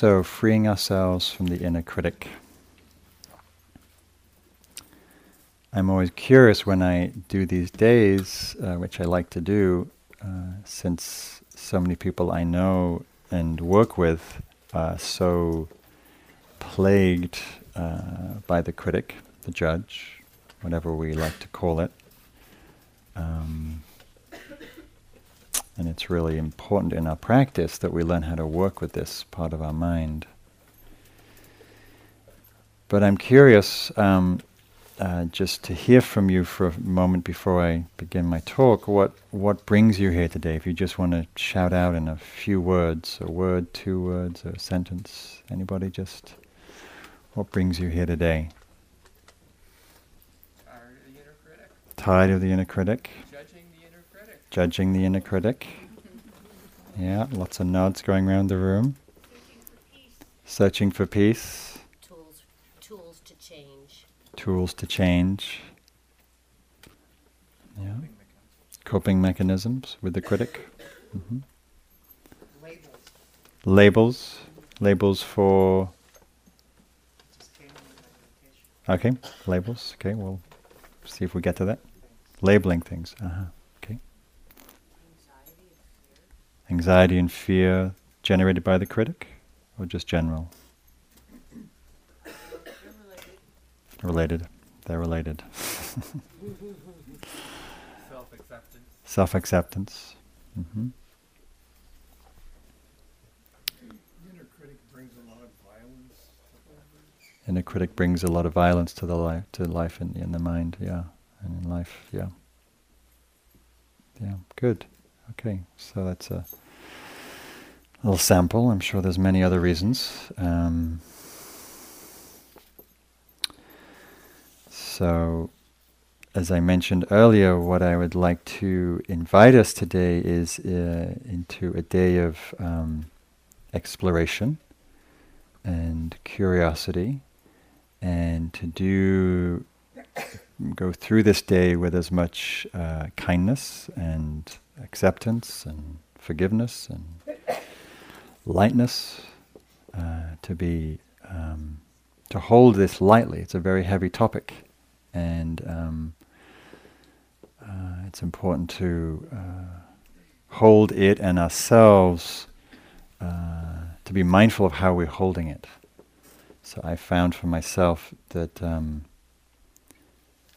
So, freeing ourselves from the inner critic. I'm always curious when I do these days, uh, which I like to do, uh, since so many people I know and work with are so plagued uh, by the critic, the judge, whatever we like to call it. Um, and it's really important in our practice that we learn how to work with this part of our mind. But I'm curious um, uh, just to hear from you for a moment before I begin my talk. What what brings you here today? If you just want to shout out in a few words, a word, two words, or a sentence. Anybody just what brings you here today? Tired of the inner critic. Tired of the inner critic. Judging the inner critic. Judging the inner critic. Yeah, lots of nods going around the room. Searching for peace. Tools, tools to change. Tools to change. Yeah. Coping mechanisms with the critic. hmm Labels. Labels. Labels for. Just came in with meditation. Okay, labels. Okay, we'll see if we get to that. Labeling things. Uh-huh. Okay. Anxiety and fear generated by the critic, or just general? Related. They're related. Self acceptance. Self acceptance. hmm inner critic brings a lot of violence. Inner critic brings a lot of violence to the life, to life in, in the mind, yeah, and in life, yeah. Yeah, good. Okay, so that's a little sample. I'm sure there's many other reasons. Um, so, as I mentioned earlier, what I would like to invite us today is uh, into a day of um, exploration and curiosity, and to do go through this day with as much uh, kindness and acceptance and forgiveness and lightness. Uh, to be um, to hold this lightly. It's a very heavy topic, and um, uh, it's important to uh, hold it and ourselves uh, to be mindful of how we're holding it. So I found for myself that um,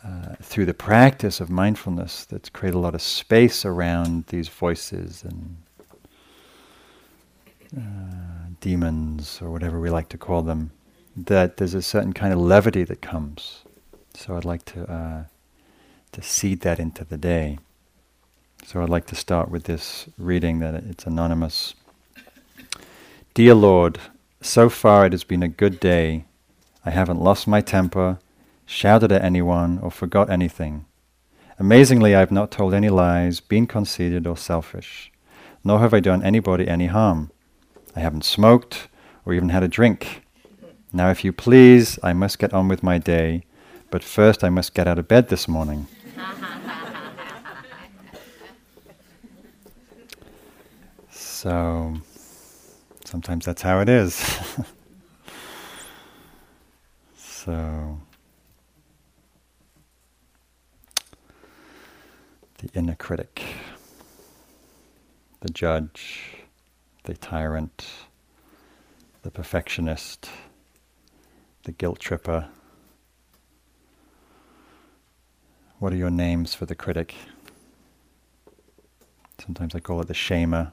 uh, through the practice of mindfulness, that's created a lot of space around these voices and uh, demons or whatever we like to call them. That there's a certain kind of levity that comes. So I'd like to uh, to seed that into the day. So I'd like to start with this reading that it's anonymous. Dear Lord, so far it has been a good day. I haven't lost my temper, shouted at anyone, or forgot anything. Amazingly, I have not told any lies, been conceited or selfish, nor have I done anybody any harm. I haven't smoked or even had a drink. Now, if you please, I must get on with my day, but first I must get out of bed this morning. so, sometimes that's how it is. so, the inner critic, the judge, the tyrant, the perfectionist, the guilt tripper. What are your names for the critic? Sometimes I call it the shamer,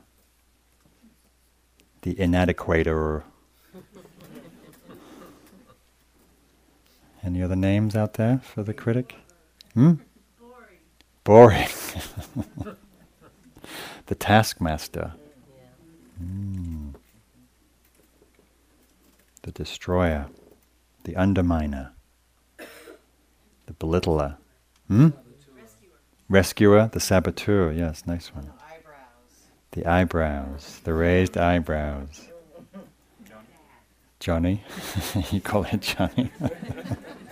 the inadequator. Any other names out there for the critic? Hmm? Boring. The taskmaster. Mm. The destroyer, the underminer, the belittler, hmm? rescuer, the saboteur. Yes, nice one. The eyebrows, the raised eyebrows. Johnny, you call it Johnny.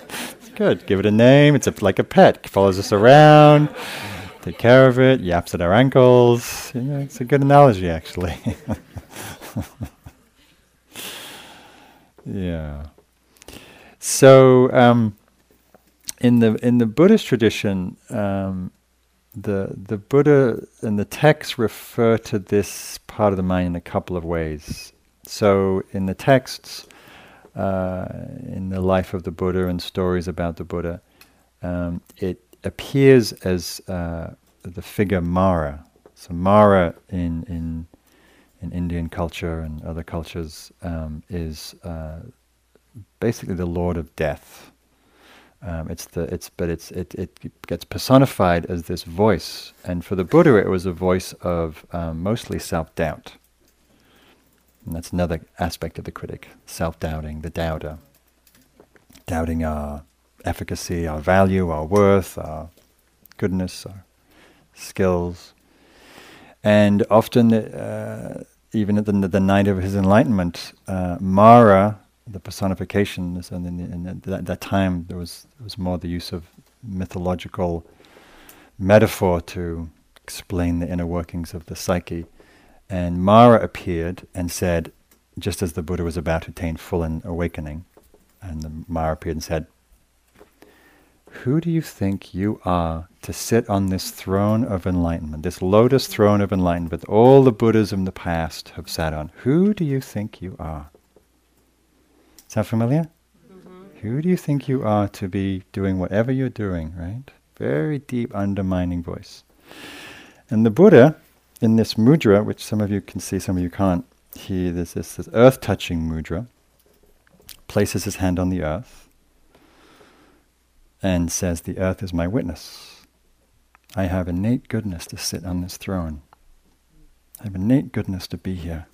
good. Give it a name. It's a, like a pet. Follows us around. Take care of it. Yaps at our ankles. It's a good analogy, actually. Yeah. So um, in the in the Buddhist tradition, um, the the Buddha and the texts refer to this part of the mind in a couple of ways. So in the texts, uh, in the life of the Buddha and stories about the Buddha, um, it appears as uh, the figure Mara. So Mara in in in Indian culture and other cultures um, is uh, basically the Lord of Death. Um, it's the it's but it's it it gets personified as this voice, and for the Buddha it was a voice of um, mostly self doubt. And that's another aspect of the critic: self doubting, the doubter, doubting our efficacy, our value, our worth, our goodness, our skills. And often, uh, even at the, the, night of his enlightenment, uh, Mara, the personification, and in, in that, that, time there was, there was more the use of mythological metaphor to explain the inner workings of the psyche. And Mara appeared and said, just as the Buddha was about to attain full awakening, and the Mara appeared and said, who do you think you are to sit on this throne of enlightenment, this lotus throne of enlightenment that all the Buddhas in the past have sat on? Who do you think you are? Sound familiar? Mm-hmm. Who do you think you are to be doing whatever you're doing, right? Very deep, undermining voice. And the Buddha, in this mudra, which some of you can see, some of you can't, he, there's this, this earth touching mudra, places his hand on the earth and says, The earth is my witness. I have innate goodness to sit on this throne. I have innate goodness to be here.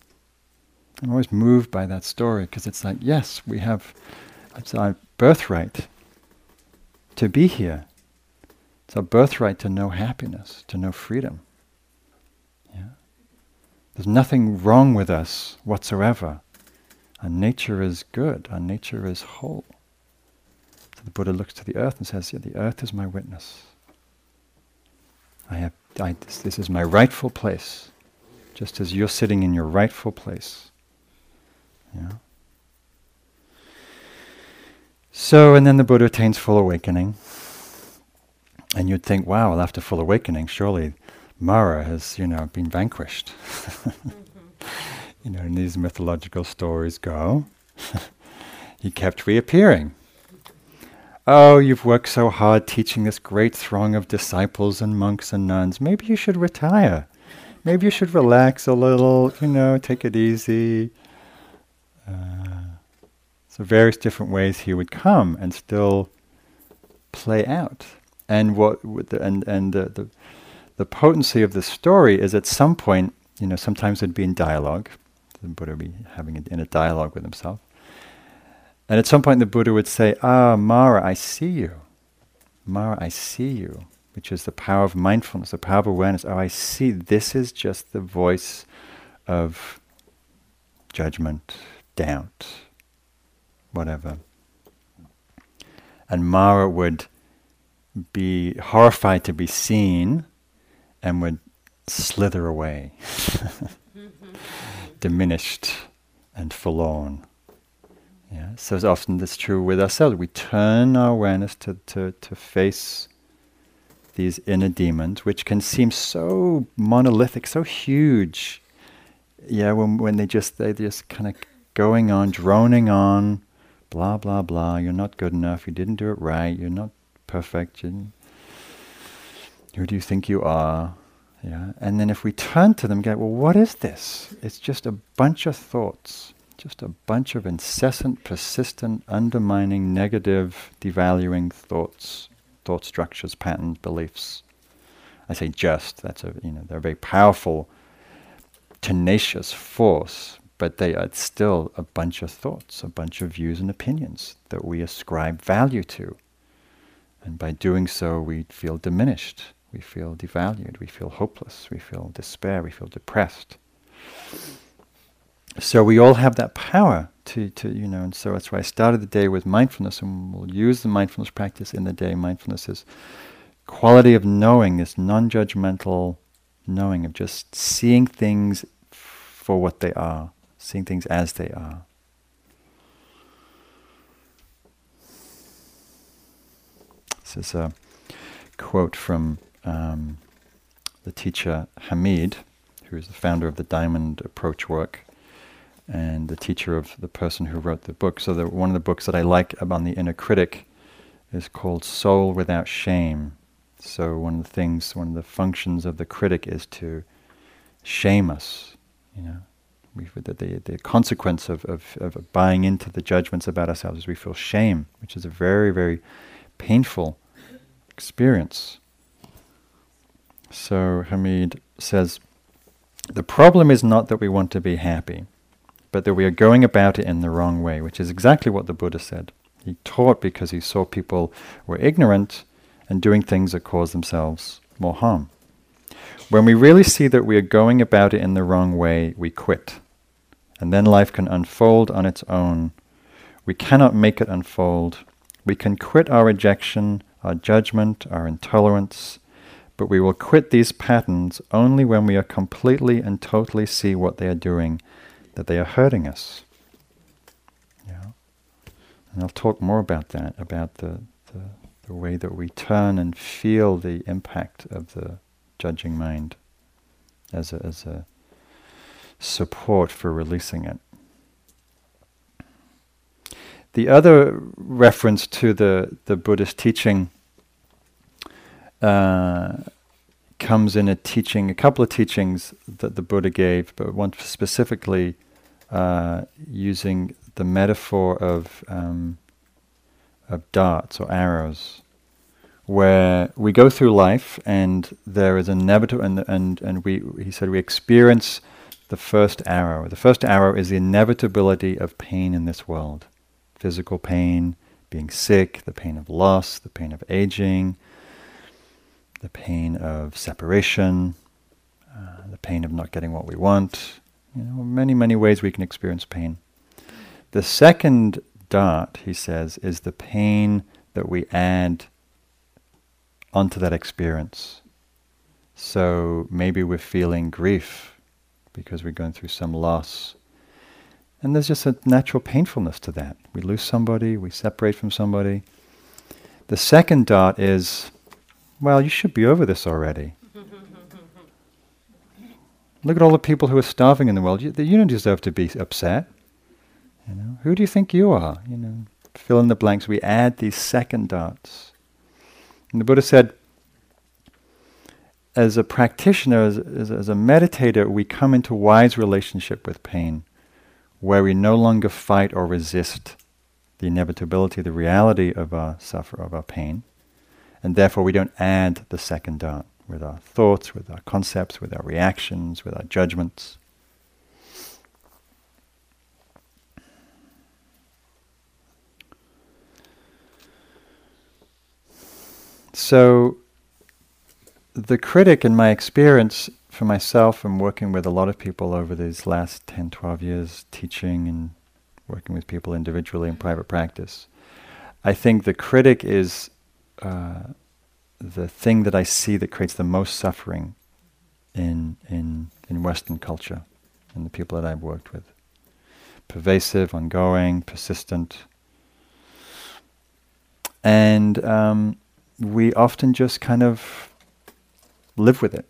I'm always moved by that story because it's like, yes, we have, it's our birthright to be here. It's our birthright to know happiness, to know freedom. There's nothing wrong with us whatsoever. Our nature is good, our nature is whole So the Buddha looks to the earth and says, yeah, the earth is my witness. I have, I, this, this is my rightful place, just as you're sitting in your rightful place. Yeah. So, and then the Buddha attains full awakening. And you'd think, wow, well, after full awakening, surely Mara has, you know, been vanquished. mm-hmm. You know, and these mythological stories go. he kept reappearing. Oh, you've worked so hard teaching this great throng of disciples and monks and nuns. Maybe you should retire. Maybe you should relax a little, you know, take it easy. Uh, so, various different ways he would come and still play out. And what the, and and the, the the potency of the story is at some point, you know, sometimes it'd be in dialogue. The Buddha would be having a, in a dialogue with himself. And at some point, the Buddha would say, Ah, Mara, I see you. Mara, I see you, which is the power of mindfulness, the power of awareness. Oh, I see. This is just the voice of judgment, doubt, whatever. And Mara would be horrified to be seen and would slither away, diminished and forlorn. Yeah, so often that's true with ourselves. We turn our awareness to, to, to face these inner demons, which can seem so monolithic, so huge. Yeah, when, when they just they just kind of going on, droning on, blah blah blah. You're not good enough. You didn't do it right. You're not perfect. You, who do you think you are? Yeah, and then if we turn to them, get well, what is this? It's just a bunch of thoughts just a bunch of incessant, persistent, undermining, negative, devaluing thoughts, thought structures, patterns, beliefs. I say just, that's a, you know, they're a very powerful, tenacious force, but they are still a bunch of thoughts, a bunch of views and opinions that we ascribe value to. And by doing so, we feel diminished, we feel devalued, we feel hopeless, we feel despair, we feel depressed. So we all have that power to, to you know, and so that's why I started the day with mindfulness, and we'll use the mindfulness practice in the day. Mindfulness is quality of knowing, this non-judgmental knowing of just seeing things for what they are, seeing things as they are. This is a quote from um, the teacher Hameed, who is the founder of the Diamond Approach work and the teacher of the person who wrote the book. So, the, one of the books that I like about the inner critic is called Soul Without Shame. So, one of the things, one of the functions of the critic is to shame us. You know, we, the, the, the consequence of, of, of buying into the judgments about ourselves is we feel shame, which is a very, very painful experience. So Hameed says, the problem is not that we want to be happy, but that we are going about it in the wrong way, which is exactly what the Buddha said. He taught because he saw people were ignorant and doing things that cause themselves more harm. When we really see that we are going about it in the wrong way, we quit. And then life can unfold on its own. We cannot make it unfold. We can quit our rejection, our judgment, our intolerance, but we will quit these patterns only when we are completely and totally see what they are doing, that they are hurting us. Yeah. And I'll talk more about that, about the, the, the way that we turn and feel the impact of the judging mind as a, as a support for releasing it. The other reference to the, the Buddhist teaching uh, comes in a teaching, a couple of teachings that the Buddha gave, but one specifically uh, using the metaphor of um, of darts or arrows, where we go through life and there is inevitable, and and and we he said we experience the first arrow. The first arrow is the inevitability of pain in this world, physical pain, being sick, the pain of loss, the pain of aging the pain of separation, uh, the pain of not getting what we want. You know, many, many ways we can experience pain. The second dart, he says, is the pain that we add onto that experience. So maybe we're feeling grief because we're going through some loss. And there's just a natural painfulness to that. We lose somebody, we separate from somebody. The second dart is well, you should be over this already. Look at all the people who are starving in the world. You, you don't deserve to be upset. You know, who do you think you are? You know, fill in the blanks. We add these second darts. And the Buddha said, as a practitioner, as, as, as a meditator, we come into wise relationship with pain, where we no longer fight or resist the inevitability, the reality of our suffer, of our pain and therefore we don't add the second dart with our thoughts, with our concepts, with our reactions, with our judgments. So, the critic, in my experience for myself and working with a lot of people over these last 10, 12 years, teaching and working with people individually in private practice, I think the critic is uh, the thing that I see that creates the most suffering in in in Western culture and the people that I've worked with. Pervasive, ongoing, persistent, and um, we often just kind of live with it.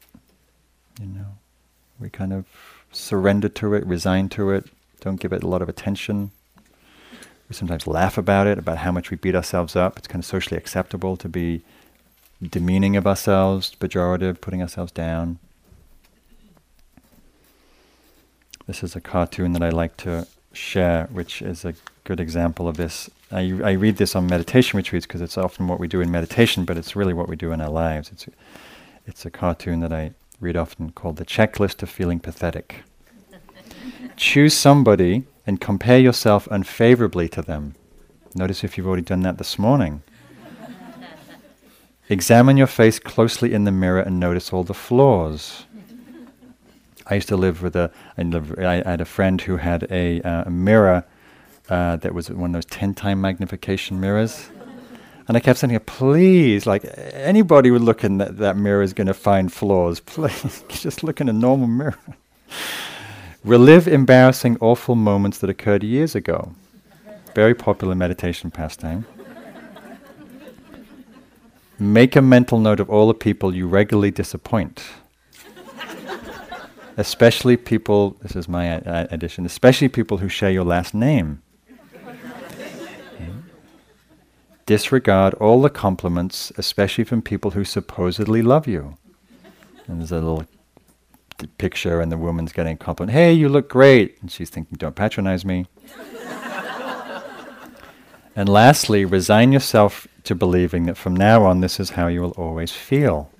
You know, we kind of surrender to it, resign to it, don't give it a lot of attention. We sometimes laugh about it, about how much we beat ourselves up. It's kind of socially acceptable to be demeaning of ourselves, pejorative, putting ourselves down. This is a cartoon that I like to share, which is a good example of this. I, I read this on meditation retreats because it's often what we do in meditation, but it's really what we do in our lives. It's, it's a cartoon that I read often called The Checklist of Feeling Pathetic. Choose somebody and compare yourself unfavorably to them. Notice if you've already done that this morning. Examine your face closely in the mirror and notice all the flaws. I used to live with a. I, lived, I had a friend who had a, uh, a mirror uh, that was one of those ten-time magnification mirrors, and I kept saying, "Please, like anybody would look in that, that mirror is going to find flaws. Please, just look in a normal mirror." Relive embarrassing, awful moments that occurred years ago. Very popular meditation pastime. make a mental note of all the people you regularly disappoint. especially people, this is my uh, addition, especially people who share your last name. Disregard all the compliments, especially from people who supposedly love you. And there's a little picture, and the woman's getting a compliment. Hey, you look great. And she's thinking, don't patronize me. and lastly, resign yourself to believing that from now on, this is how you will always feel.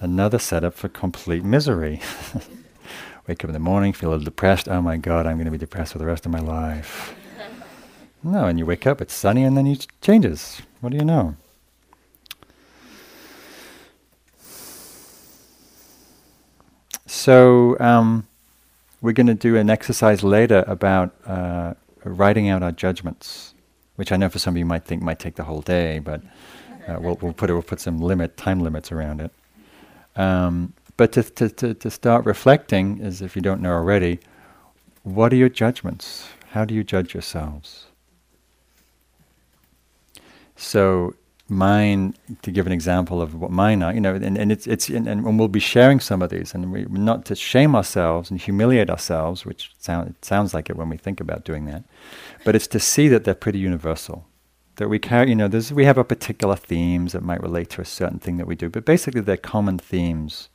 Another setup for complete misery. Wake up in the morning, feel a little depressed. Oh my God, I'm going to be depressed for the rest of my life. No, and you wake up, it's sunny, and then it changes. What do you know? So, um, we're going to do an exercise later about uh, writing out our judgments, which I know for some of you might think might take the whole day, but uh, we'll, we'll, put it, we'll put some limit time limits around it. Um, but to, to, to, to start reflecting, as if you don't know already, what are your judgments? How do you judge yourselves? So mine, to give an example of what mine are, you know, and, and it's it's and, and we'll be sharing some of these, and we not to shame ourselves and humiliate ourselves, which sound, it sounds like it when we think about doing that, but it's to see that they're pretty universal. That we carry, you know, there's, we have a particular themes that might relate to a certain thing that we do, but basically they're common themes.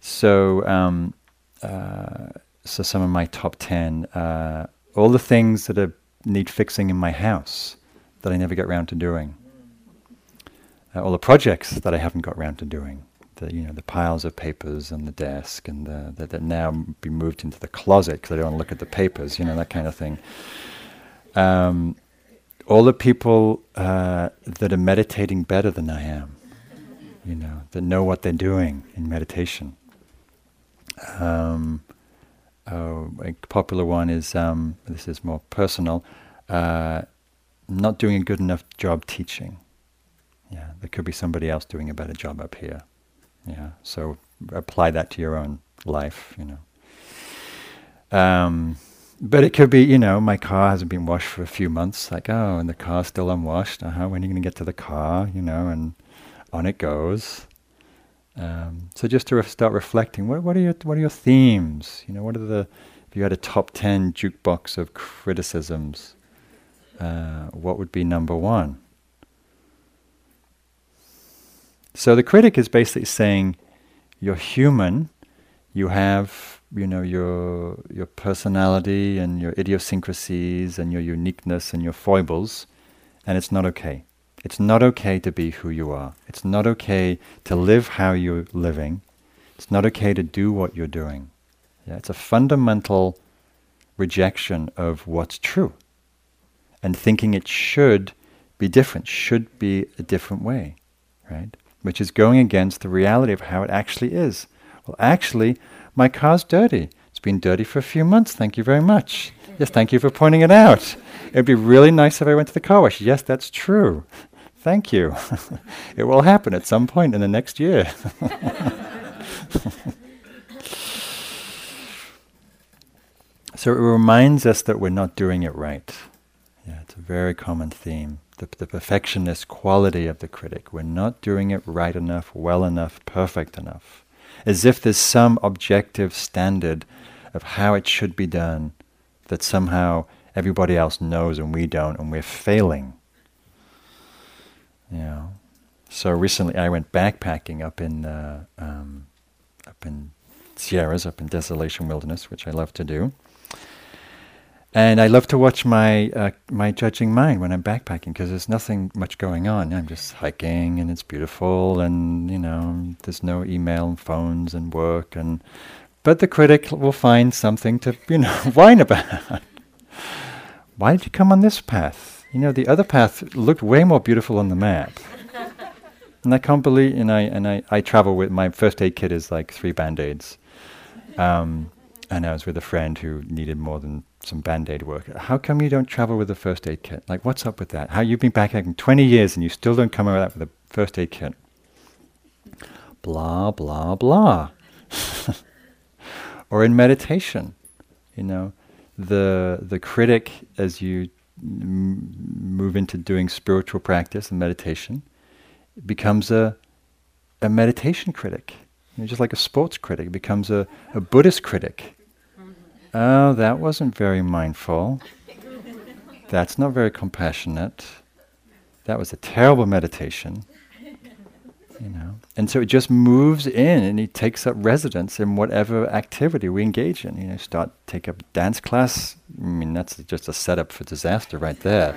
So, um, uh, so some of my top ten, uh, all the things that are, need fixing in my house that I never get around to doing. Uh, all the projects that I haven't got around to doing. The, you know, the piles of papers and the desk and the, that, that now be moved into the closet because I don't want to look at the papers, you know, that kind of thing. Um, all the people uh, that are meditating better than I am, you know, that know what they're doing in meditation. Um, oh, a popular one is um, this is more personal. Uh, not doing a good enough job teaching. Yeah, there could be somebody else doing a better job up here. Yeah, so apply that to your own life, you know. Um, but it could be, you know, my car hasn't been washed for a few months. Like, oh, and the car's still unwashed. Uh huh. When are you going to get to the car? You know, and on it goes. Um, so just to start reflecting, what, what are your what are your themes? You know, what are the if you had a top ten jukebox of criticisms, uh, what would be number one? So the critic is basically saying, you're human, you have, you know, your your personality and your idiosyncrasies and your uniqueness and your foibles, and it's not okay. It's not okay to be who you are. It's not okay to live how you're living. It's not okay to do what you're doing. Yeah, it's a fundamental rejection of what's true and thinking it should be different, should be a different way, right? Which is going against the reality of how it actually is. Well, actually, my car's dirty. It's been dirty for a few months. Thank you very much. Yes, thank you for pointing it out. It'd be really nice if I went to the car wash. Yes, that's true. Thank you. it will happen at some point in the next year. so it reminds us that we're not doing it right. Yeah, it's a very common theme. The, the perfectionist quality of the critic. We're not doing it right enough, well enough, perfect enough. As if there's some objective standard of how it should be done that somehow everybody else knows and we don't, and we're failing. Yeah. So recently, I went backpacking up in uh, um, up in Sierras, up in Desolation Wilderness, which I love to do. And I love to watch my uh, my judging mind when I'm backpacking because there's nothing much going on. I'm just hiking and it's beautiful, and you know there's no email and phones and work and. But the critic will find something to you know whine about. Why did you come on this path? You know the other path looked way more beautiful on the map. and I can't believe, and I and I, I travel with my first aid kit is like three band aids. Um, and I was with a friend who needed more than some band-aid work. How come you don't travel with a first aid kit? Like, what's up with that? How you've been backpacking 20 years and you still don't come out with a first aid kit? Blah blah blah. or in meditation, you know, the the critic as you m- move into doing spiritual practice and meditation becomes a, a meditation critic. You just like a sports critic becomes a, a Buddhist critic. Oh, that wasn't very mindful. That's not very compassionate. That was a terrible meditation. You know, and so it just moves in, and it takes up residence in whatever activity we engage in. You know, start take up dance class. I mean, that's just a setup for disaster right there.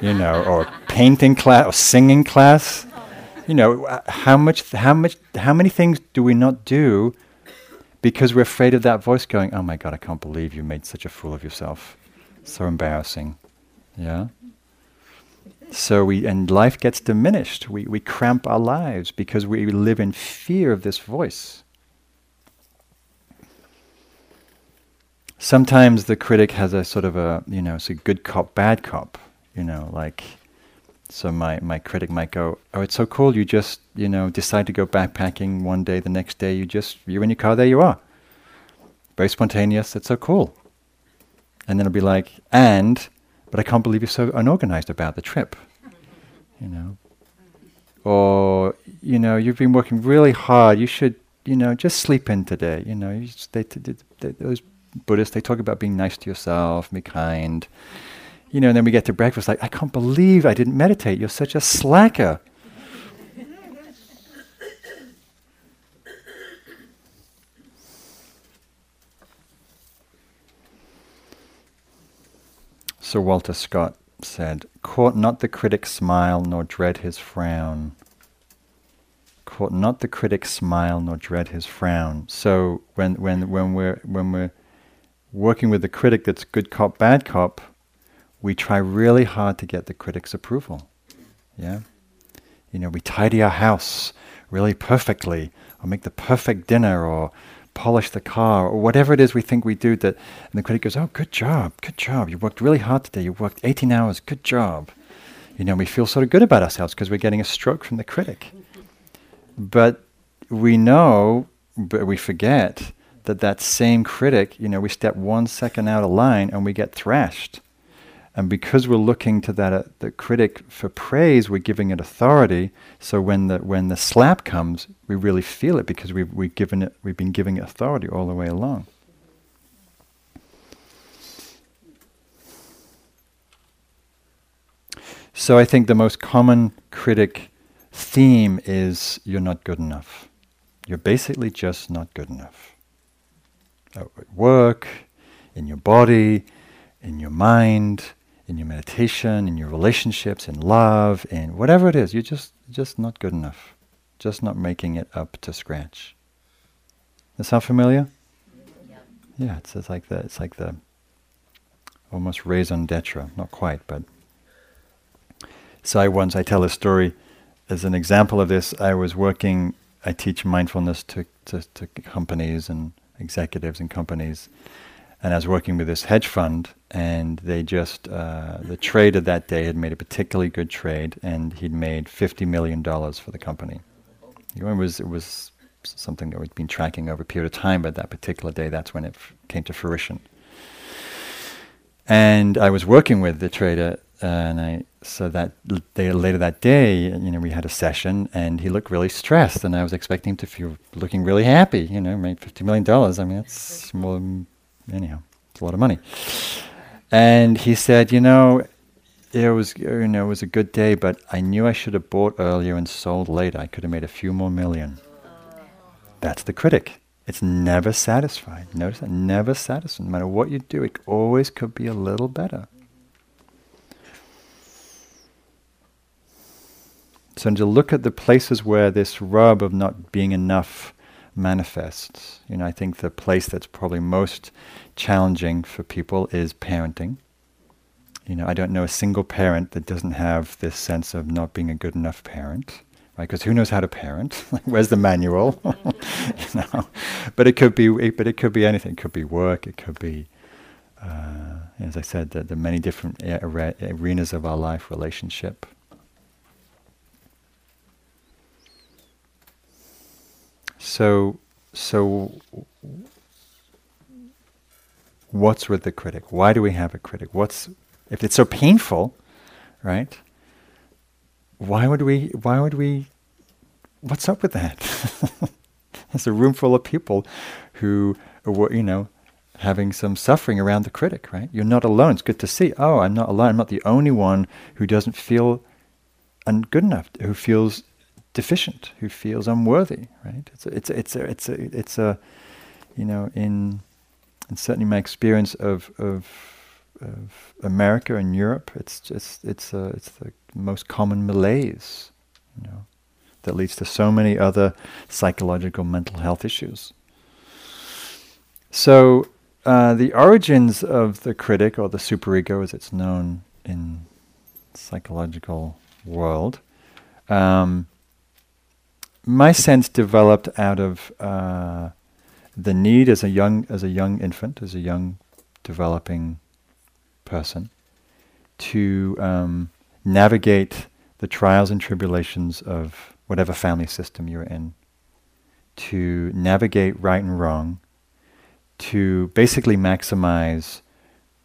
you know, or painting class, or singing class. You know, uh, how much, how much, how many things do we not do because we're afraid of that voice going, "Oh my God, I can't believe you made such a fool of yourself. So embarrassing." Yeah. So we and life gets diminished. We we cramp our lives because we live in fear of this voice. Sometimes the critic has a sort of a you know, it's a good cop, bad cop. You know, like so my, my critic might go, Oh, it's so cool, you just, you know, decide to go backpacking one day, the next day you just you're in your car, there you are. Very spontaneous, it's so cool. And then it'll be like, and but I can't believe you're so unorganized about the trip. You know, or you know, you've been working really hard. You should, you know, just sleep in today. You know, you just, they, they, they, those Buddhists they talk about being nice to yourself, be kind. You know, and then we get to breakfast like, I can't believe I didn't meditate. You're such a slacker. Sir Walter Scott said, Court not the critic's smile, nor dread his frown. Court not the critic's smile, nor dread his frown. So when, when, when, we're, when we're working with the critic that's good cop, bad cop, we try really hard to get the critic's approval. Yeah? You know, we tidy our house really perfectly, or make the perfect dinner, or polish the car or whatever it is we think we do that and the critic goes oh good job good job. You worked really hard today. You worked 18 hours. Good job. You know we feel sort of good about ourselves because we're getting a stroke from the critic. But we know but we forget that that same critic you know we step one second out of line and we get thrashed and because we're looking to that uh, the critic for praise, we're giving it authority. So when the when the slap comes, we really feel it because we've we've given it we've been giving it authority all the way along. So I think the most common critic theme is you're not good enough. You're basically just not good enough. At work, in your body, in your mind, in your meditation, in your relationships, in love, in whatever it is, you're just just not good enough. Just not making it up to scratch. That sound familiar? Yeah. Yeah, it's, it's like the it's like the almost raison d'etre, not quite, but so I once I tell a story as an example of this. I was working. I teach mindfulness to, to, to companies and executives and companies, and I was working with this hedge fund, and they just uh, the trade of that day had made a particularly good trade, and he'd made fifty million dollars for the company. It was it was something that we'd been tracking over a period of time, but that particular day, that's when it f- came to fruition. And I was working with the trader, uh, and I so that l- day, later that day, you know, we had a session, and he looked really stressed, and I was expecting him to feel looking really happy. You know, made fifty million dollars. I mean, that's more anyhow, it's a lot of money. And he said, you know, it was you know it was a good day, but I knew I should have bought earlier and sold later. I could have made a few more million. That's the critic. It's never satisfied. Notice that never satisfied. No matter what you do, it always could be a little better. So to look at the places where this rub of not being enough manifests. You know, I think the place that's probably most challenging for people is parenting. You know, I don't know a single parent that doesn't have this sense of not being a good enough parent, right? Because who knows how to parent? Where's the manual? you know, but it could be, but it could be anything. It could be work. It could be, uh, as I said, the, the many different arenas of our life, relationship. So, so what's with the critic? Why do we have a critic? What's if it's so painful, right? why would we? Why would we? What's up with that? There's a room full of people who, you know, having some suffering around the critic, right? You're not alone. It's good to see. Oh, I'm not alone. I'm not the only one who doesn't feel un- good enough, who feels deficient, who feels unworthy, right? It's a, it's a, it's a, it's a, it's a you know, in, and certainly my experience of, of, of America and Europe, it's just, it's a, it's the most common malaise, you know, that leads to so many other psychological mental health issues. So uh, the origins of the critic or the superego, as it's known in psychological world, um, my sense developed out of uh, the need as a young as a young infant, as a young developing person, to um, navigate the trials and tribulations of whatever family system you're in, to navigate right and wrong, to basically maximize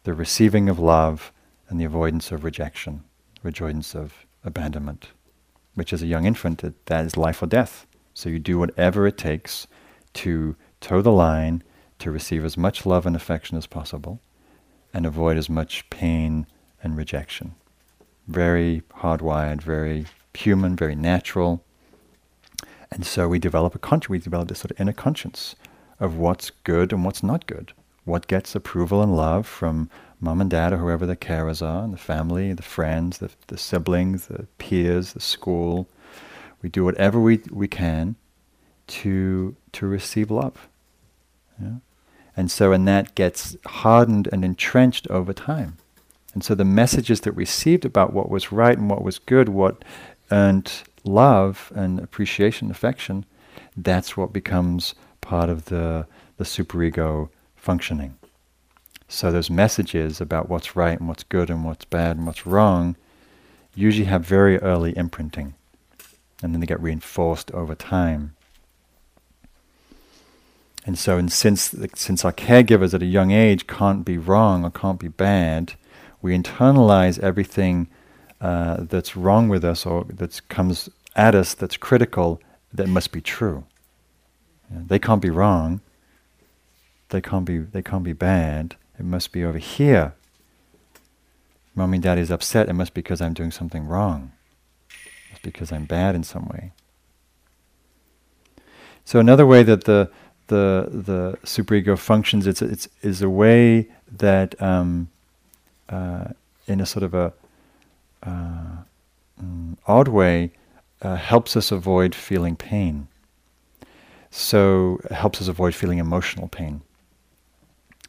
the receiving of love and the avoidance of rejection, avoidance of abandonment, which is a young infant, it, that is life or death. So you do whatever it takes to toe the line, to receive as much love and affection as possible, and avoid as much pain and rejection. Very hardwired, very human, very natural. And so we develop a conscience, we develop this sort of inner conscience of what's good and what's not good. What gets approval and love from mom and dad or whoever the carers are, and the family, the friends, the, the siblings, the peers, the school. We do whatever we, we can to, to receive love. Yeah? And so, and that gets hardened and entrenched over time. And so the messages that we received about what was right and what was good, what earned love and appreciation, affection, that's what becomes part of the, the superego functioning. So those messages about what's right and what's good and what's bad and what's wrong usually have very early imprinting. And then they get reinforced over time. And so, and since, since our caregivers at a young age can't be wrong or can't be bad, we internalize everything uh, that's wrong with us or that comes at us that's critical that must be true. They can't be wrong. They can't be, they can't be bad. It must be over here. Mommy and daddy is upset. It must be because I'm doing something wrong. It's because I'm bad in some way. So another way that the the the superego functions, it's it's is a way that um, uh, in a sort of a uh, um, odd way uh, helps us avoid feeling pain so it helps us avoid feeling emotional pain.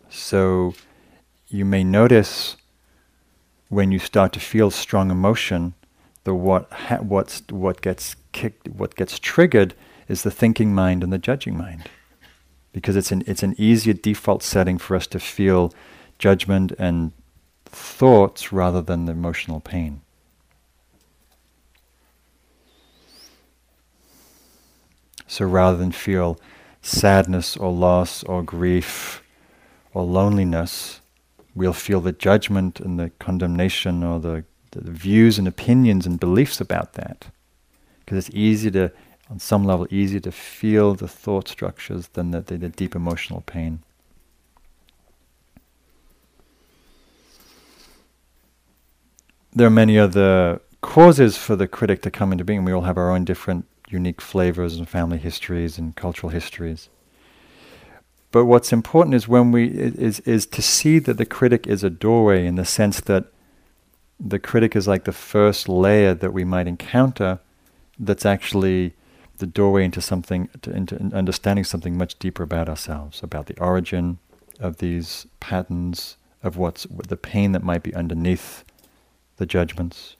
So you may notice when you start to feel strong emotion, the what ha- what's what gets kicked, what gets triggered is the thinking mind and the judging mind, because it's an it's an easier default setting for us to feel judgment and thoughts rather than the emotional pain. So rather than feel sadness or loss or grief or loneliness, we'll feel the judgment and the condemnation or the, the views and opinions and beliefs about that. Because it's easy to, on some level, easier to feel the thought structures than the, the, the deep emotional pain. There are many other causes for the critic to come into being. We all have our own different unique flavors and family histories and cultural histories. But what's important is when we is is to see that the critic is a doorway in the sense that the critic is like the first layer that we might encounter that's actually the doorway into something to, into understanding something much deeper about ourselves, about the origin of these patterns, of what's the pain that might be underneath the judgments.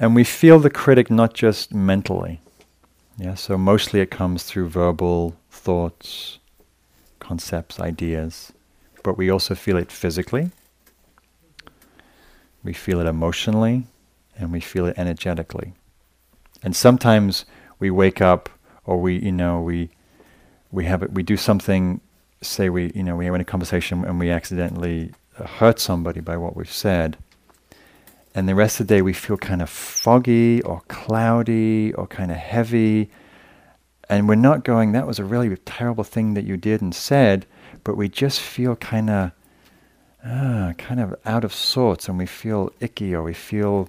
And we feel the critic not just mentally. Yeah, so mostly it comes through verbal thoughts, concepts, ideas, but we also feel it physically. We feel it emotionally, and we feel it energetically. And sometimes we wake up, or we, you know, we we have it, we do something say we, you know, we in a conversation and we accidentally hurt somebody by what we've said, and the rest of the day we feel kind of foggy or cloudy or kind of heavy, and we're not going, that was a really terrible thing that you did and said, but we just feel kind of, ah, kind of out of sorts, and we feel icky or we feel,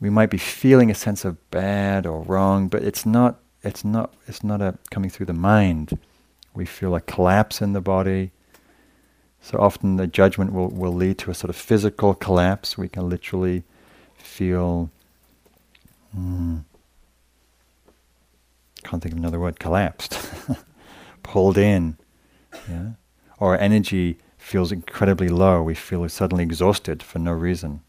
we might be feeling a sense of bad or wrong, but it's not, it's not, it's not a coming through the mind. We feel a collapse in the body. So often the judgment will, will lead to a sort of physical collapse. We can literally feel, mm, can't think of another word, collapsed, pulled in. Yeah? Or energy feels incredibly low. We feel suddenly exhausted for no reason.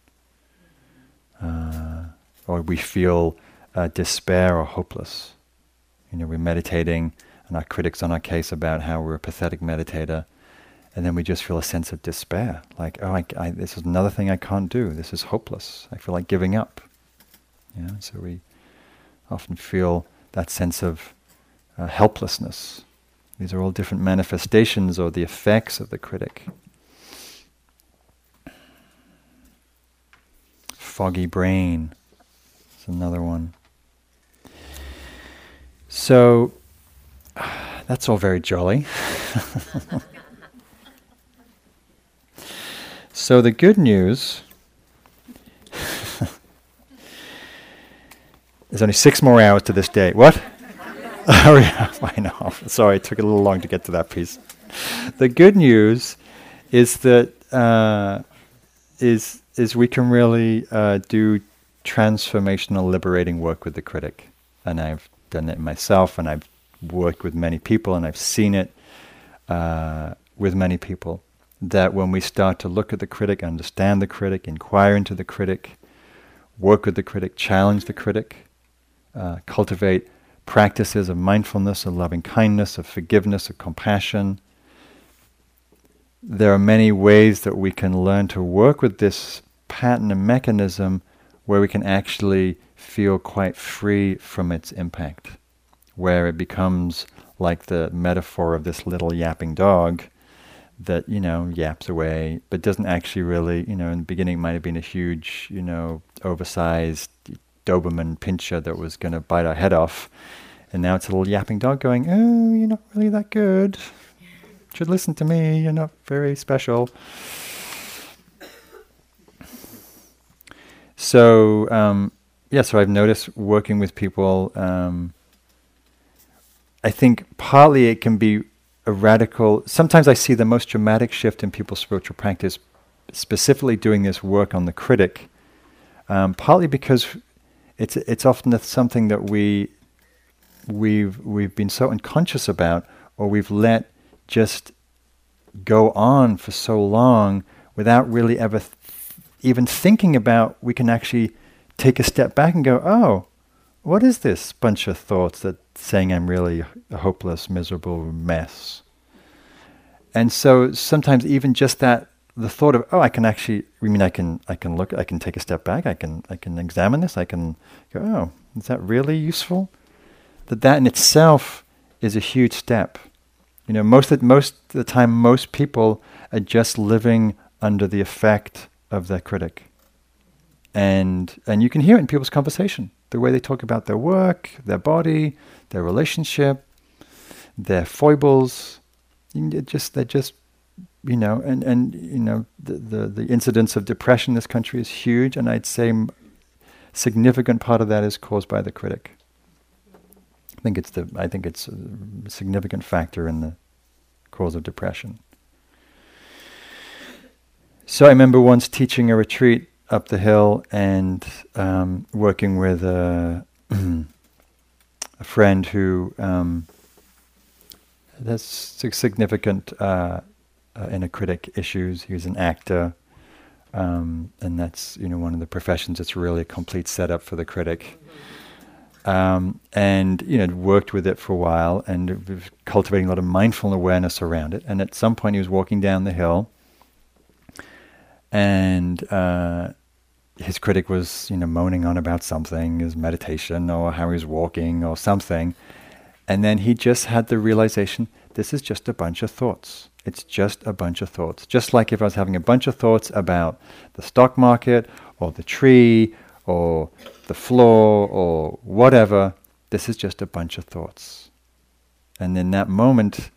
Uh, or we feel uh, despair or hopeless. You know, we're meditating and our critics on our case about how we're a pathetic meditator, and then we just feel a sense of despair, like, oh, I, I, this is another thing I can't do. This is hopeless. I feel like giving up. Yeah, so we often feel that sense of uh, helplessness. These are all different manifestations or the effects of the critic. Foggy brain is another one. So that's all very jolly. so the good news there's only six more hours to this day. What? oh yeah, I know. Sorry, it took a little long to get to that piece. The good news is that uh, is is we can really uh, do transformational, liberating work with the critic, and I've done it myself, and I've worked with many people and I've seen it uh, with many people that when we start to look at the critic, understand the critic, inquire into the critic, work with the critic, challenge the critic, uh, cultivate practices of mindfulness, of loving kindness, of forgiveness, of compassion. There are many ways that we can learn to work with this pattern and mechanism where we can actually feel quite free from its impact where it becomes like the metaphor of this little yapping dog that you know yaps away, but doesn't actually really you know in the beginning might have been a huge you know oversized Doberman pinscher that was going to bite our head off, and now it's a little yapping dog going, oh, you're not really that good. Should listen to me. You're not very special. So um, yeah, so I've noticed working with people. Um, I think partly it can be a radical. Sometimes I see the most dramatic shift in people's spiritual practice, specifically doing this work on the critic. Um, partly because it's it's often something that we we've we've been so unconscious about, or we've let just go on for so long without really ever th- even thinking about. We can actually take a step back and go, oh, what is this bunch of thoughts that saying I'm really a hopeless, miserable mess? And so sometimes even just that the thought of oh I can actually I mean I can I can look I can take a step back I can I can examine this I can go oh is that really useful? That that in itself is a huge step. You know most of, most of the time most people are just living under the effect of their critic. And and you can hear it in people's conversation the way they talk about their work, their body, their relationship, their foibles. just they're just you know, and and you know the, the the incidence of depression in this country is huge, and I'd say significant part of that is caused by the critic. I think it's the I think it's a significant factor in the cause of depression. So I remember once teaching a retreat up the hill and um, working with a, a friend who um, has significant uh, uh, inner critic issues. He's an actor, um, and that's you know one of the professions that's really a complete setup for the critic. Um, and you know worked with it for a while and cultivating a lot of mindful awareness around it. And at some point, he was walking down the hill and uh, his critic was, you know, moaning on about something, his meditation or how he was walking or something, and then he just had the realization this is just a bunch of thoughts. It's just a bunch of thoughts. Just like if I was having a bunch of thoughts about the stock market or the tree or the floor or whatever, this is just a bunch of thoughts. And in that moment,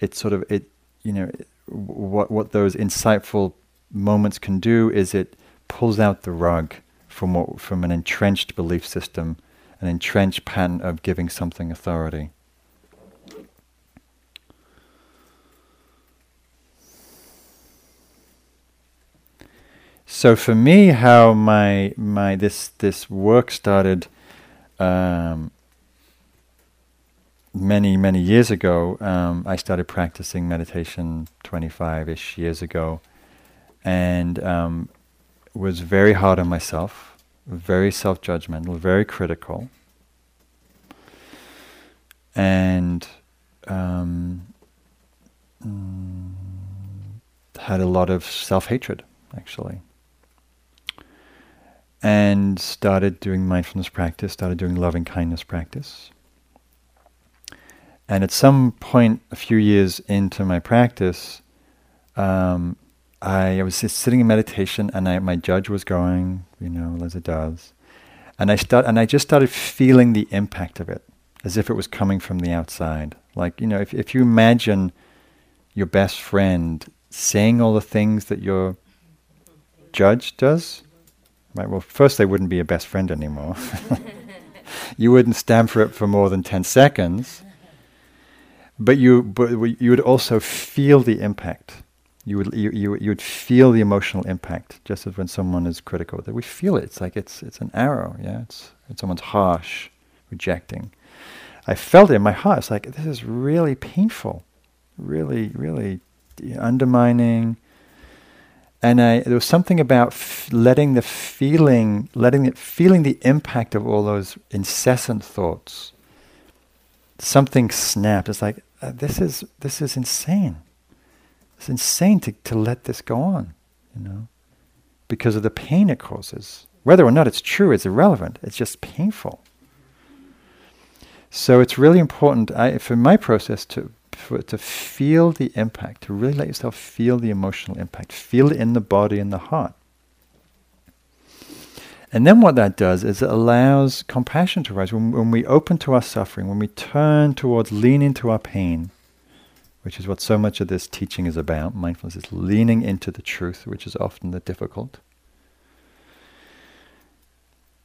it sort of it you know what what those insightful moments can do is it pulls out the rug from what from an entrenched belief system, an entrenched pattern of giving something authority. So for me, how my my this this work started um, many many years ago. Um, I started practicing meditation twenty five ish years ago, and um, was very hard on myself, very self judgmental, very critical, and um, mm, had a lot of self hatred actually and started doing mindfulness practice, started doing loving kindness practice. And at some point, a few years into my practice, um, I, was just sitting in meditation, and I, my judge was going, you know, as it does, and I start, and I just started feeling the impact of it, as if it was coming from the outside. Like you know, if if you imagine your best friend saying all the things that your judge does, Right? Well, first they wouldn't be a best friend anymore. you wouldn't stand for it for more than ten seconds. But you, but you would also feel the impact. You would, you, you, you would feel the emotional impact, just as when someone is critical. That we feel it. It's like it's, it's an arrow. Yeah, it's, someone's harsh, rejecting. I felt it in my heart. It's like this is really painful, really, really undermining and I, there was something about f- letting the feeling, letting it, feeling the impact of all those incessant thoughts. Something snapped. It's like uh, this is this is insane. It's insane to, to let this go on, you know, because of the pain it causes. Whether or not it's true is irrelevant. It's just painful. So it's really important I, for my process to for, to feel the impact, to really let yourself feel the emotional impact, feel it in the body and the heart. And then what that does is it allows compassion to rise. When, when we open to our suffering, when we turn towards lean into our pain, which is what so much of this teaching is about, mindfulness is leaning into the truth, which is often the difficult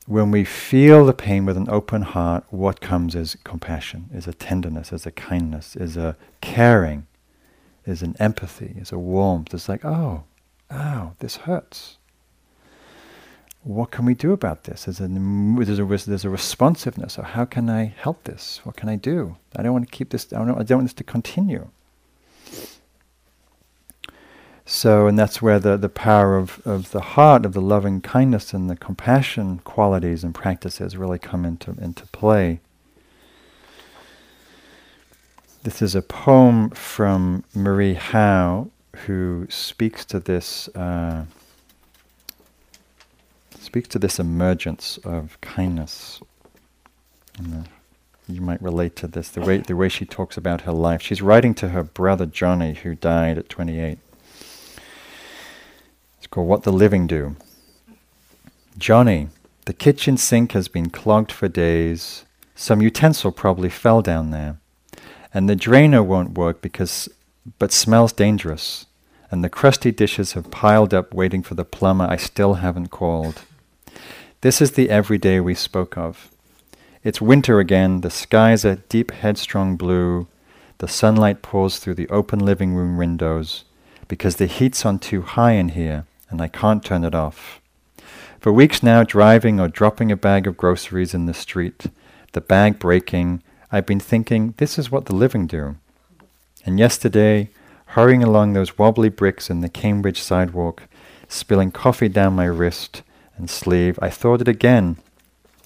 when we feel the pain with an open heart, what comes is compassion, is a tenderness, is a kindness, is a caring, is an empathy, is a warmth. It's like, oh, ow, this hurts. What can we do about this? There's a, there's a, there's a responsiveness. Or how can I help this? What can I do? I don't want to keep this, I don't, I don't want this to continue. So, and that's where the, the power of, of the heart, of the loving kindness and the compassion qualities and practices really come into, into play. This is a poem from Marie Howe who speaks to this uh, speaks to this emergence of kindness. You might relate to this the way the way she talks about her life. She's writing to her brother Johnny, who died at 28 called What the Living Do. Johnny, the kitchen sink has been clogged for days. Some utensil probably fell down there. And the drainer won't work because but smells dangerous. And the crusty dishes have piled up waiting for the plumber I still haven't called. This is the everyday we spoke of. It's winter again, the skies are deep headstrong blue, the sunlight pours through the open living room windows, because the heat's on too high in here, and I can't turn it off. For weeks now, driving or dropping a bag of groceries in the street, the bag breaking, I've been thinking, this is what the living do. And yesterday, hurrying along those wobbly bricks in the Cambridge sidewalk, spilling coffee down my wrist and sleeve, I thought it again.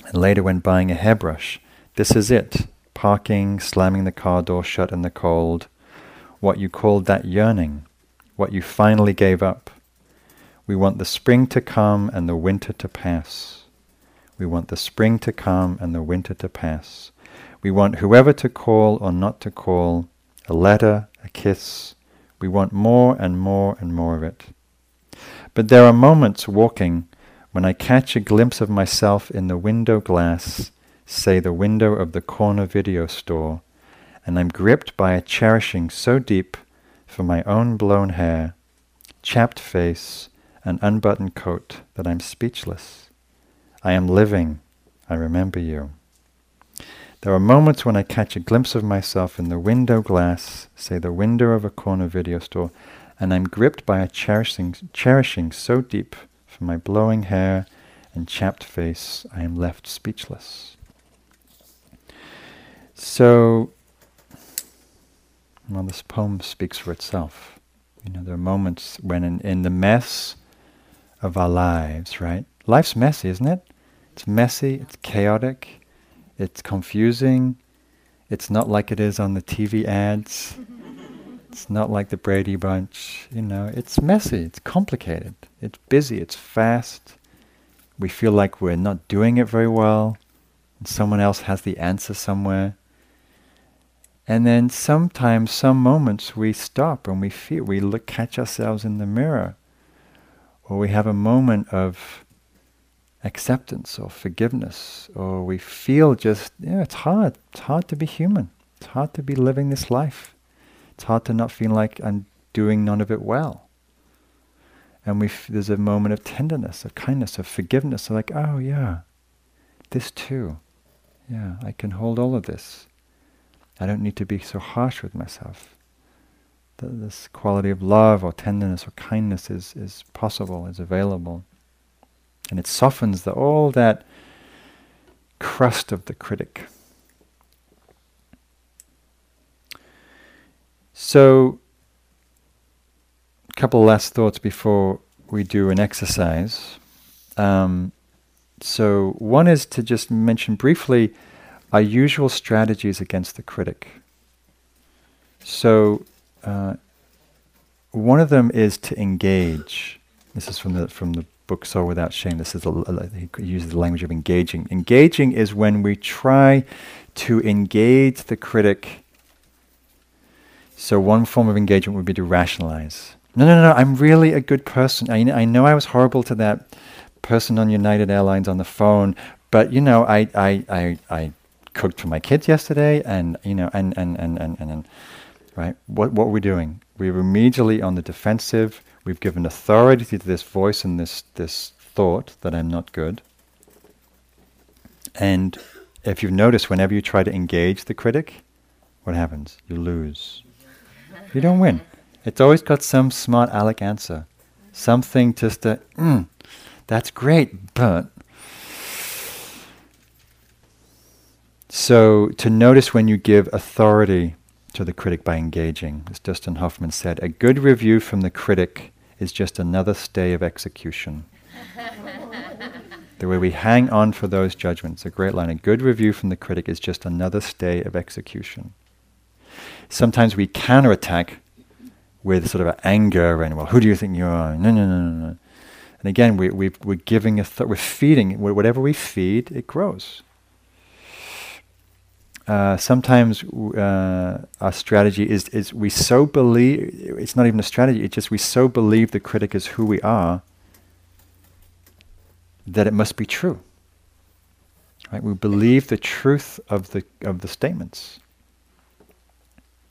And later, when buying a hairbrush, this is it parking, slamming the car door shut in the cold. What you called that yearning, what you finally gave up. We want the spring to come and the winter to pass. We want the spring to come and the winter to pass. We want whoever to call or not to call, a letter, a kiss. We want more and more and more of it. But there are moments walking when I catch a glimpse of myself in the window glass, say the window of the corner video store, and I'm gripped by a cherishing so deep for my own blown hair, chapped face, and unbuttoned coat that I'm speechless. I am living. I remember you. There are moments when I catch a glimpse of myself in the window glass, say the window of a corner video store, and I'm gripped by a cherishing, cherishing so deep for my blowing hair and chapped face, I am left speechless. So, well, this poem speaks for itself. You know, there are moments when in, in the mess of our lives, right? Life's messy, isn't it? It's messy, it's chaotic, it's confusing. It's not like it is on the TV ads. it's not like the Brady Bunch. You know, it's messy, it's complicated, it's busy, it's fast. We feel like we're not doing it very well, and someone else has the answer somewhere. And then sometimes, some moments, we stop and we feel, we look, catch ourselves in the mirror, or we have a moment of acceptance or forgiveness, or we feel just, yeah, it's hard. It's hard to be human. It's hard to be living this life. It's hard to not feel like I'm doing none of it well. And we f- there's a moment of tenderness, of kindness, of forgiveness. like, oh yeah, this too. Yeah, I can hold all of this. I don't need to be so harsh with myself. This quality of love or tenderness or kindness is, is possible, is available. And it softens the, all that crust of the critic. So, a couple last thoughts before we do an exercise. Um, so, one is to just mention briefly our usual strategies against the critic. So, uh, one of them is to engage. This is from the from the book Soul Without Shame. This is he uses the language of engaging. Engaging is when we try to engage the critic. So one form of engagement would be to rationalize. No, no, no, I'm really a good person. I, I know I was horrible to that person on United Airlines on the phone, but you know, I, I, I, I cooked for my kids yesterday, and you know, and and and and and, and right. What what are we doing? We're immediately on the defensive. We've given authority to this voice and this, this thought that I'm not good. And if you've noticed, whenever you try to engage the critic, what happens? You lose. You don't win. It's always got some smart aleck answer. Something just mm, that's great, but. So to notice when you give authority to the critic by engaging, as Dustin Hoffman said, a good review from the critic is just another stay of execution. the way we hang on for those judgments, a great line. A good review from the critic is just another stay of execution. Sometimes we counterattack with sort of anger and, well, who do you think you are? No, no, no, no, no. And again, we, we, we're giving, a th- we're feeding, whatever we feed, it grows. Uh, sometimes uh, our strategy is, is we so believe, it's not even a strategy, it's just we so believe the critic is who we are that it must be true. Right? We believe the truth of the, of the statements.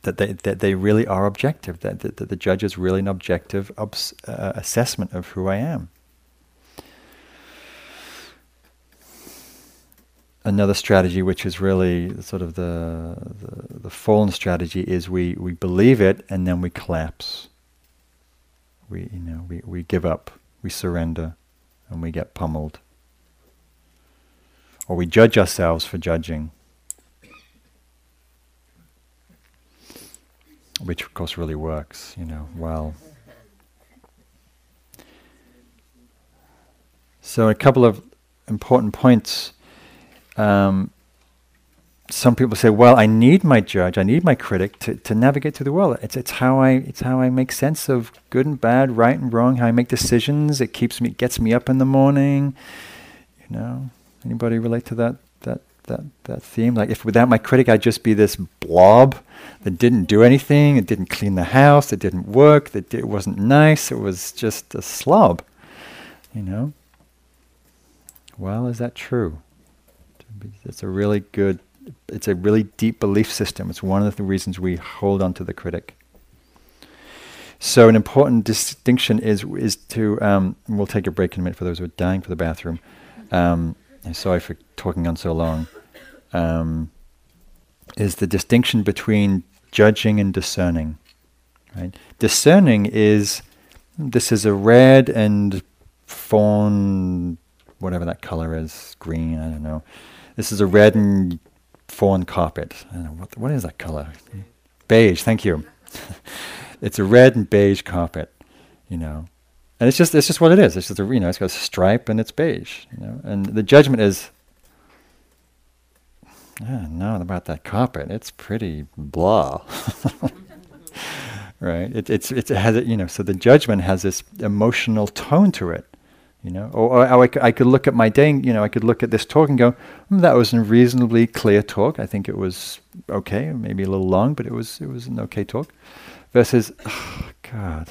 That they, that they really are objective, that, that, that the judge is really an objective obs- uh, assessment of who I am. Another strategy, which is really sort of the, the, the fallen strategy, is we, we believe it and then we collapse. We you know we, we give up, we surrender, and we get pummeled. Or we judge ourselves for judging. Which of course really works, you know, well. So a couple of important points um, some people say, "Well, I need my judge, I need my critic to, to navigate through the world. It's it's how I it's how I make sense of good and bad, right and wrong. How I make decisions. It keeps me gets me up in the morning. You know, anybody relate to that that that that theme? Like if without my critic, I'd just be this blob that didn't do anything. It didn't clean the house. It didn't work. It, it wasn't nice. It was just a slob. You know. Well, is that true? It's a really good. It's a really deep belief system. It's one of the reasons we hold on to the critic. So an important distinction is is to. Um, we'll take a break in a minute for those who are dying for the bathroom. Um, sorry for talking on so long. Um, is the distinction between judging and discerning. Right? Discerning is this is a red and fawn, whatever that color is, green. I don't know. This is a red and fawn carpet. What what is that color? Beige. Thank you. it's a red and beige carpet. You know, and it's just it's just what it is. It's just a, you know it's got a stripe and it's beige. You know, and the judgment is yeah, no, about that carpet. It's pretty blah. right? It, it's, it has, you know, so the judgment has this emotional tone to it, you know. Or, or I, I could look at my day, you know, I could look at this talk and go, mm, that was a reasonably clear talk. I think it was okay, maybe a little long, but it was, it was an okay talk. Versus, oh, God,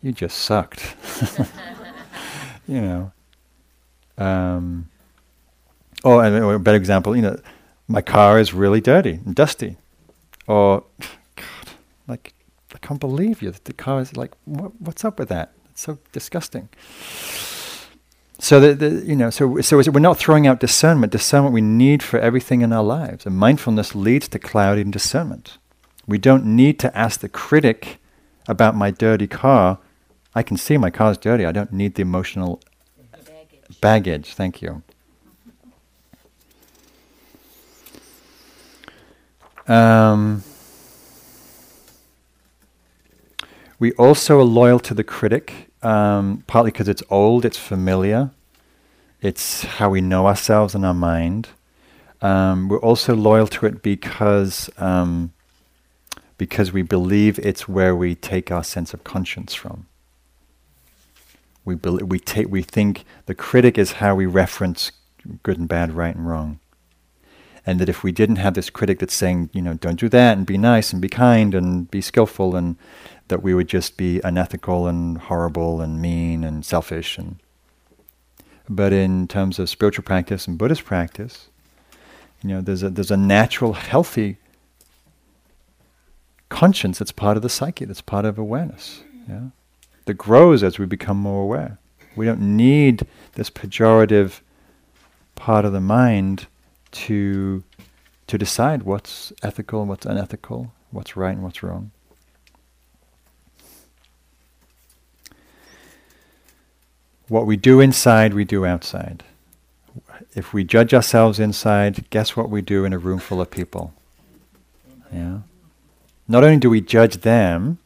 you just sucked. you know. Um, or, or a better example, you know, my car is really dirty and dusty. Or, God, like, I can't believe you. The car is like, what, what's up with that? It's so disgusting. So that the, you know, so so we're not throwing out discernment. Discernment we need for everything in our lives, and mindfulness leads to clarity and discernment. We don't need to ask the critic about my dirty car. I can see my car's dirty. I don't need the emotional baggage. baggage. Thank you. Um, we also are loyal to the critic, um, partly because it's old, it's familiar, it's how we know ourselves and our mind. Um, we're also loyal to it because um, because we believe it's where we take our sense of conscience from. We be- we take we think the critic is how we reference good and bad, right and wrong and that if we didn't have this critic that's saying, you know, don't do that and be nice and be kind and be skillful, and that we would just be unethical and horrible and mean and selfish. And but in terms of spiritual practice and Buddhist practice, you know, there's a there's a natural, healthy conscience that's part of the psyche, that's part of awareness. Yeah, that grows as we become more aware. We don't need this pejorative part of the mind to to decide what's ethical and what's unethical, what's right and what's wrong. What we do inside, we do outside. If we judge ourselves inside, guess what we do in a room full of people? Yeah. Not only do we judge them,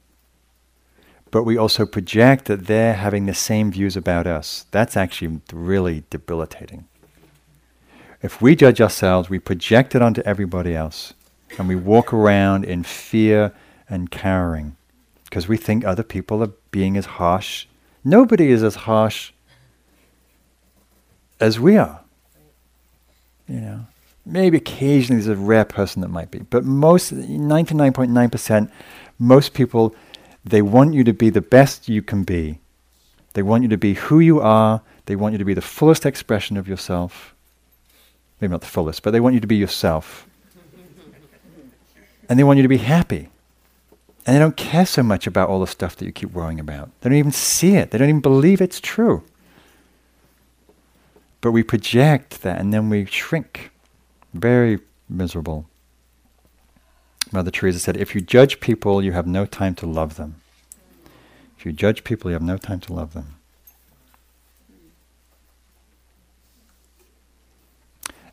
but we also project that they're having the same views about us. That's actually really debilitating. If we judge ourselves, we project it onto everybody else. And we walk around in fear and cowering because we think other people are being as harsh. Nobody is as harsh as we are. You know, maybe occasionally there's a rare person that might be, but most, 99.9%, most people, they want you to be the best you can be. They want you to be who you are. They want you to be the fullest expression of yourself maybe not the fullest, but they want you to be yourself. and they want you to be happy. And they don't care so much about all the stuff that you keep worrying about. They don't even see it. They don't even believe it's true. But we project that and then we shrink. Very miserable. Mother Teresa said, if you judge people, you have no time to love them. If you judge people, you have no time to love them.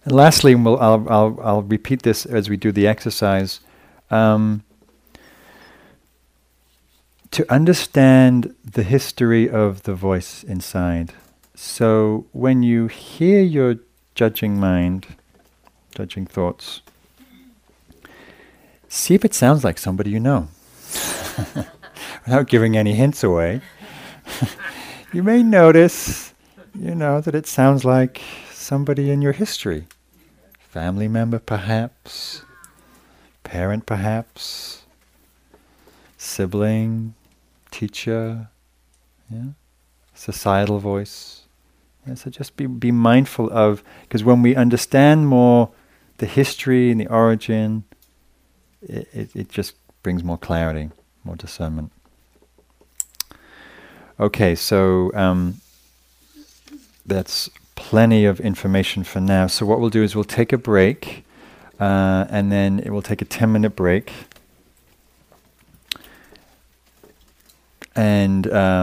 And lastly, we'll, I'll, I'll, I'll repeat this as we do the exercise. Um, to understand the history of the voice inside. So when you hear your judging mind, judging thoughts, see if it sounds like somebody you know. Without giving any hints away. you may notice, you know, that it sounds like somebody in your history family member perhaps, parent perhaps, sibling, teacher, yeah, societal voice. Yeah, so just be, be mindful of, because when we understand more the history and the origin, it, it, it just brings more clarity, more discernment. Okay, so um, that's plenty of information for now. So what we'll do is we'll take a break, uh, and then it will take a 10 minute break. And uh,